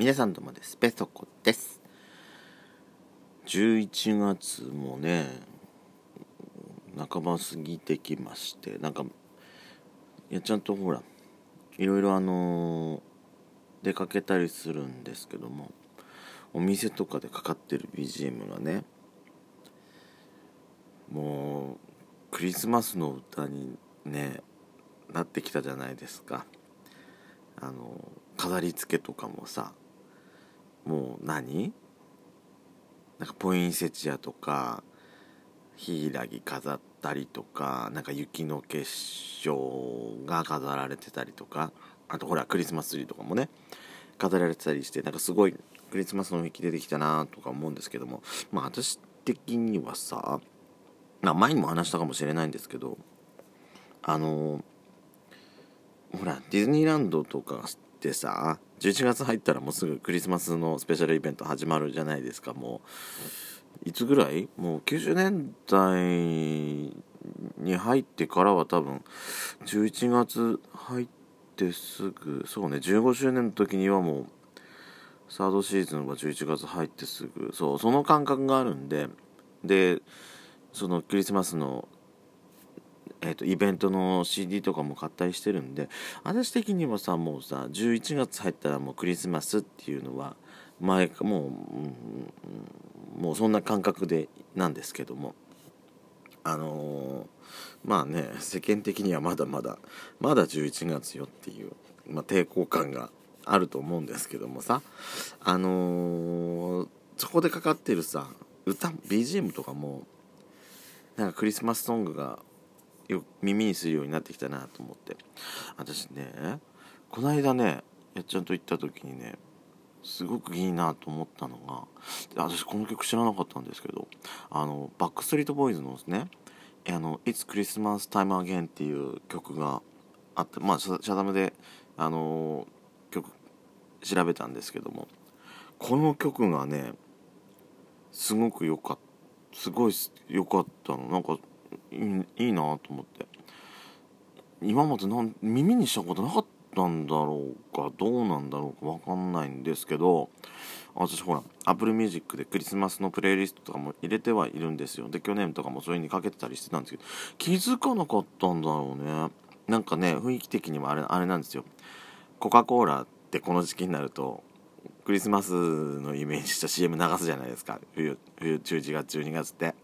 皆さんどうもです。ペソコです。11月もね半ば過ぎてきましてなんかいやちゃんとほらいろいろあのー、出かけたりするんですけどもお店とかでかかってる BGM がねもうクリスマスの歌にねなってきたじゃないですか。あの飾り付けとかもさもう何？なんかポインセチアとかヒイラギ飾ったりとかなんか雪の結晶が飾られてたりとかあとほらクリスマスツリーとかもね飾られてたりしてなんかすごいクリスマスの雰囲気出てきたなとか思うんですけどもまあ私的にはさまあ前にも話したかもしれないんですけどあのほらディズニーランドとかってさ11月入ったらもうすぐクリスマスのスペシャルイベント始まるじゃないですかもう。いつぐらい？もう90年代に入ってからは多分11月入ってすぐそうね15周年の時にはもうサードシーズンは11月入ってすぐそうその感覚があるんででそのクリスマスのえーと、イベントの CD とかも買ったりしてるんで私的にはさもうさ11月入ったらもうクリスマスっていうのは前かもう、うん、もうそんな感覚でなんですけどもあのー、まあね世間的にはまだまだまだ11月よっていう、まあ、抵抗感があると思うんですけどもさあのー、そこでかかってるさ歌 BGM とかもなんかクリスマスソングがよ耳にするようになってきたなと思って。私ねこの間ねやっちゃんと行った時にねすごくいいなと思ったのが私この曲知らなかったんですけどあのバックストリートボーイズのですね「あの It's Christmas Time Again」っていう曲があってまあシャダムであの曲調べたんですけどもこの曲がねすごく良かったすごい良かったの。なんかいいなと思って。今までなん耳にしたことなかったんだろうかどうなんだろうか分かんないんですけど私ほら Apple Music でクリスマスのプレイリストとかも入れてはいるんですよ。で去年とかもそういう風にかけてたりしてたんですけど気づかなかったんだろうね。なんかね雰囲気的にもあれあれなんですよ。コカ・コーラってこの時期になるとクリスマスのイメージした CM 流すじゃないですか。冬冬11月12月って。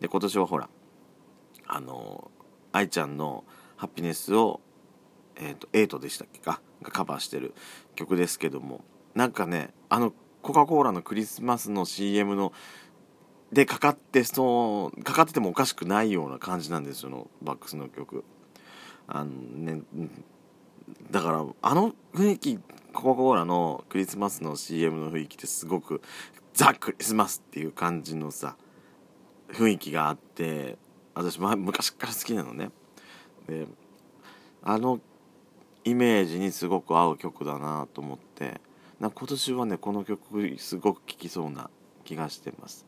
で今年はほらあの愛ちゃんのハピネスをえっ、ー、とエイトでしたっけか？がカバーしてる曲ですけども。なんかねあのコカ・コーラのクリスマスの CM のでかかってそうかかっててもおかしくないような感じなんですよのバックスの曲。あのねだからあの雰囲気コカ・コーラのクリスマスの CM の雰囲気ってすごくザ・クリスマスっていう感じのさ雰囲気があって私昔から好きなのね。であのイメージにすごく合う曲だなと思ってな今年はねこの曲すごく聴きそうな気がしてます。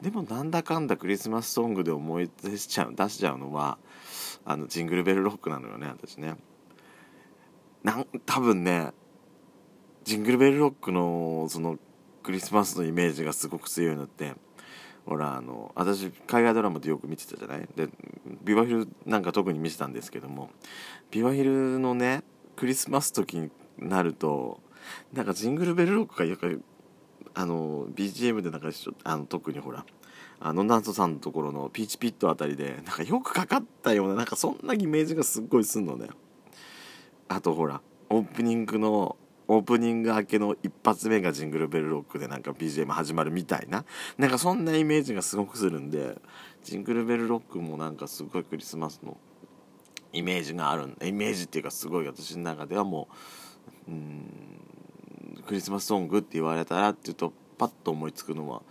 でもなんだかんだクリスマスソングで思い出しちゃう出しちゃうのはあのジングルベルロックなのよね私ね。なん多分ねジングルベルロックのそのクリスマスのイメージがすごく強いのってほらあの私海外ドラマでよく見てたじゃない？でビバヒルなんか特に見てたんですけどもビバヒルのねクリスマス時になるとなんかジングルベルロックがよくあの BGM でなんかあの特にほらあのナンソさんのところのピーチピットあたりでなんかよくかかったようななんかそんなイメージがすっごいすんのね。あとほらオープニングのオープニング明けの一発目がジングルベルロックでなんか BGM 始まるみたいななんかそんなイメージがすごくするんでジングルベルロックもなんかすごいクリスマスのイメージがあるイメージっていうかすごい私の中ではもううんクリスマスソングって言われたらっていうとパッと思いつくのは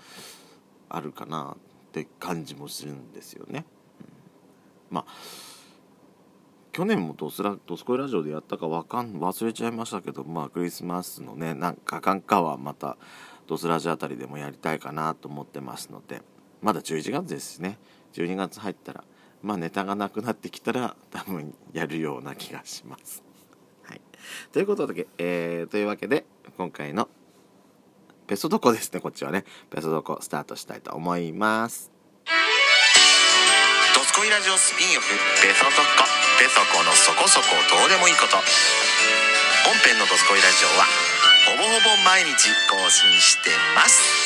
あるかなって感じもするんですよね。うん、まあ去年もドスラドスコイラジオでやったかわかん忘れちゃいましたけどまあクリスマスのねなんかかんかはまたドスラジあたりでもやりたいかなと思ってますのでまだ11月ですしね。12月入ったらまあネタがなくなってきたら多分やるような気がします。はい、ということで、えー、というわけで今回のペソドコですねこっちはね。ペソドコスタートしたいと思います。ドスコイラジオスピンオフペソドコペソコのそこそこどうでもいいこと。本編のドスコイラジオはほぼほぼ毎日更新してます。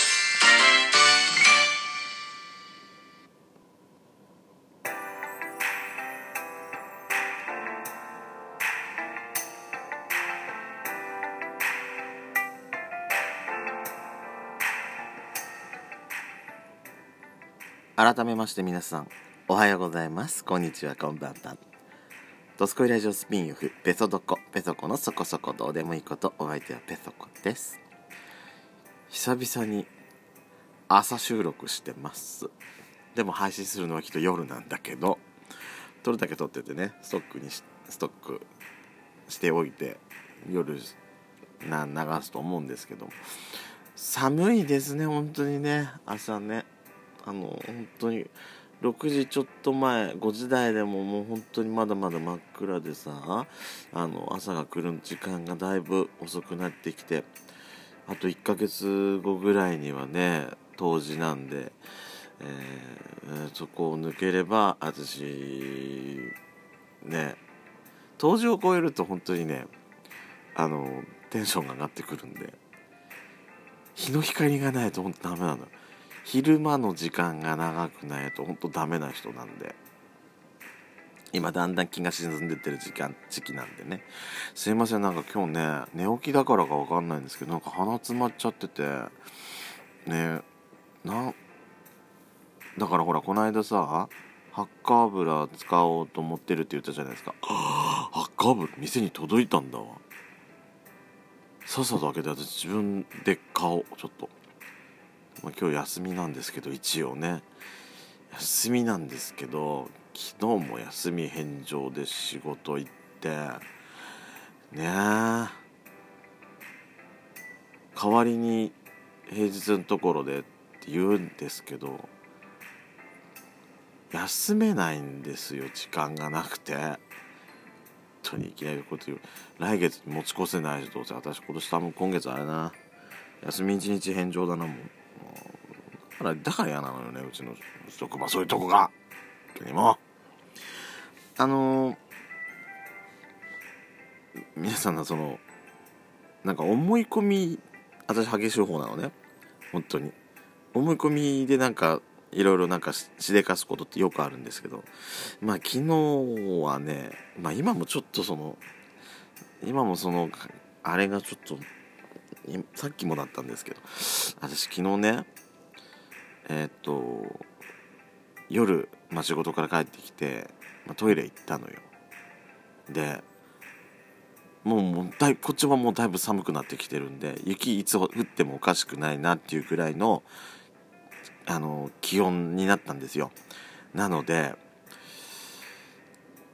改めまして皆さんおはようございます。こんにちはこんばんは。ドスコイラジオスピンオフペソドコ。ペソコのそこそこどうでもいいことお相手はペソコです。久々に朝収録してます。でも配信するのはきっと夜なんだけど撮るだけ撮っててねストックにストックしておいて夜な流すと思うんですけど寒いですね本当にね。朝ね。あの本当に6時ちょっと前5時台でももう本当にまだまだ真っ暗でさあの朝が来る時間がだいぶ遅くなってきてあと1ヶ月後ぐらいにはね冬至なんで、えー、そこを抜ければ私ね冬至を超えると本当にねあのテンションが上がってくるんで日の光がないと本当ダメなのよ。昼間の時間が長くないと本当ダメな人なんで。今だんだん気が沈んでってる時間時期なんでね。すいませんなんか今日ね寝起きだからか分かんないんですけどなんか鼻詰まっちゃっててねなだからほらこの間さハッカー油使おうと思ってるって言ったじゃないですか。ハッカー油店に届いたんだわ。さっさと開けて私自分で買おうちょっと。まあ、今日休みなんですけど一応ね。休みなんですけど昨日も休み返上で仕事行ってねえ。代わりに平日のところでって言うんですけど休めないんですよ時間がなくて。本当にいきなりこと言う。来月持ち越せないしどうせ私今年多分今月あれな。休み一日返上だなもう。からだから嫌なのよねうちの職場そういうとこが。本当にも。あのー、皆さんのそのなんか思い込み私激しい方なのね。本当に。思い込みでなんかいろいろなんかしでかすことってよくあるんですけど。まあ昨日はねまあ今もちょっとその今もそのあれがちょっとさっきもだったんですけど。私昨日ねえー、っと夜、まあ、仕事から帰ってきて、まあ、トイレ行ったのよ。でもうもうだいこっちはもうだいぶ寒くなってきてるんで雪いつ降ってもおかしくないなっていうくらいのあの気温になったんですよ。なので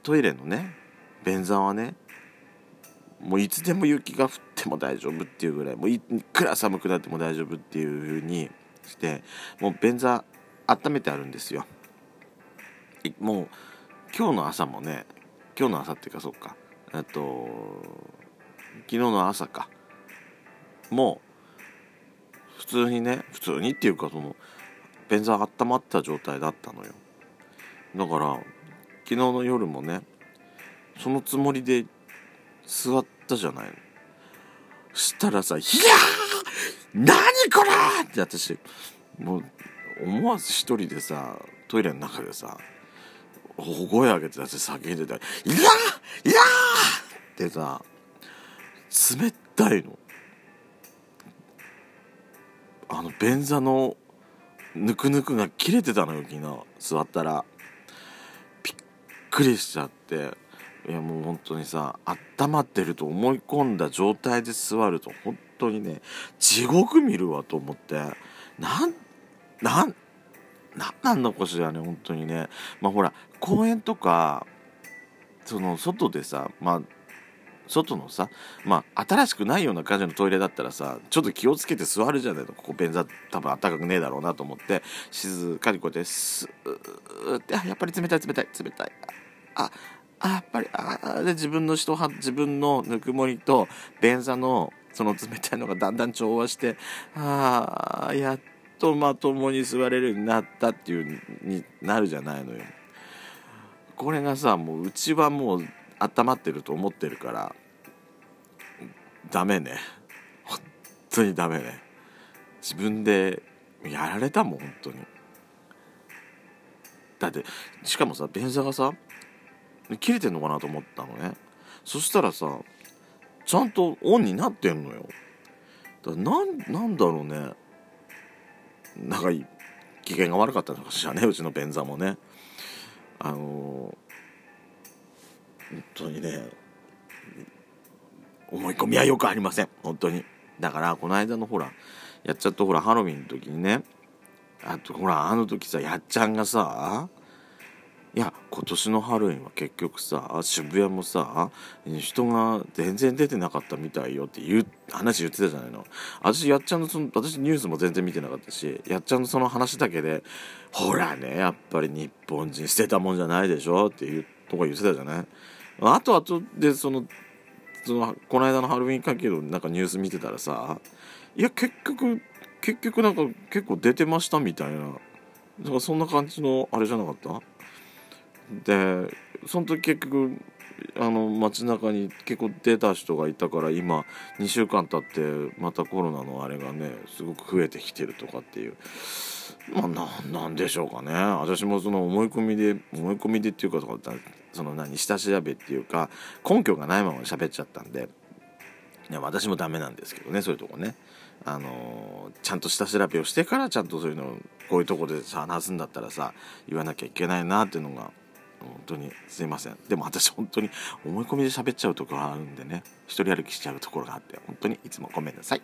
トイレのね便座はねもういつでも雪が降っても大丈夫っていうぐらいもういくら寒くなっても大丈夫っていう風にしてもう便座温めてあるんですよ。もう今日の朝もね今日の朝っていうかそうか。えっと昨日の朝か。もう普通にね普通にっていうかその便座温まった状態だったのよ。だから昨日の夜もねそのつもりで座ったじゃないの。したらさ「いや何これ!」って私もう思わず一人でさトイレの中でさ大声上げて私叫んでたら「いやいやってさ冷たいの。あの便座のぬくぬくが切れてたのよ昨日。座ったら。びっくりしちゃって。いやもう本当にさ温まってると思い込んだ状態で座ると本当にね地獄見るわと思ってなんなんなんなんのかしらね本当にね。まあほら公園とかその外でさまあ外のさまあ新しくないような感じのトイレだったらさちょっと気をつけて座るじゃないの。ここ便座多分あったかくねえだろうなと思って静かにこうやってスーってあやっぱり冷たい冷たい冷たい。ああやっぱりあで自分の人は自分のぬくもりと便座のその冷たいのがだんだん調和してああやっとまともに座れるようになったっていうになるじゃないのよ。これがさもううちはもう温まってると思ってるからダメね。本当にダメね。自分でやられたもん本当に。だってしかもさ便座がさ切れてんのかなと思ったのね。そしたらさちゃんとオンになってんのよ。だなんなんだろうね。なんか機嫌が悪かったのかしらね。うちの便座もね。あのー、本当にね思い込みはよくありません。本当に。だからこの間のほらやっちゃったほらハロウィンの時にね。あとほらあの時さやっちゃんがさいや今年のハロウィンは結局さ渋谷もさ人が全然出てなかったみたいよっていう話言ってたじゃないの。私やっちゃんのその私ニュースも全然見てなかったしやっちゃんのその話だけでほらねやっぱり日本人捨てたもんじゃないでしょっていうとか言ってたじゃない。あとあとでそのそのこの間のハロウィン関係のなんかニュース見てたらさいや結局結局なんか結構出てましたみたいな。だかそんな感じのあれじゃなかった？でその時結局あの街中に結構出た人がいたから今2週間経ってまたコロナのあれがねすごく増えてきてるとかっていう。まあななんでしょうかね。私もその思い込みで思い込みでっていうかその何下調べっていうか根拠がないまま喋っちゃったんで。いや私もダメなんですけどねそういうとこね。あのちゃんと下調べをしてからちゃんとそういうのこういうとこでさ話すんだったらさ言わなきゃいけないなっていうのが本当にすいません。でも私本当に思い込みで喋っちゃうところがあるんでね。一人歩きしちゃうところがあって本当にいつもごめんなさい。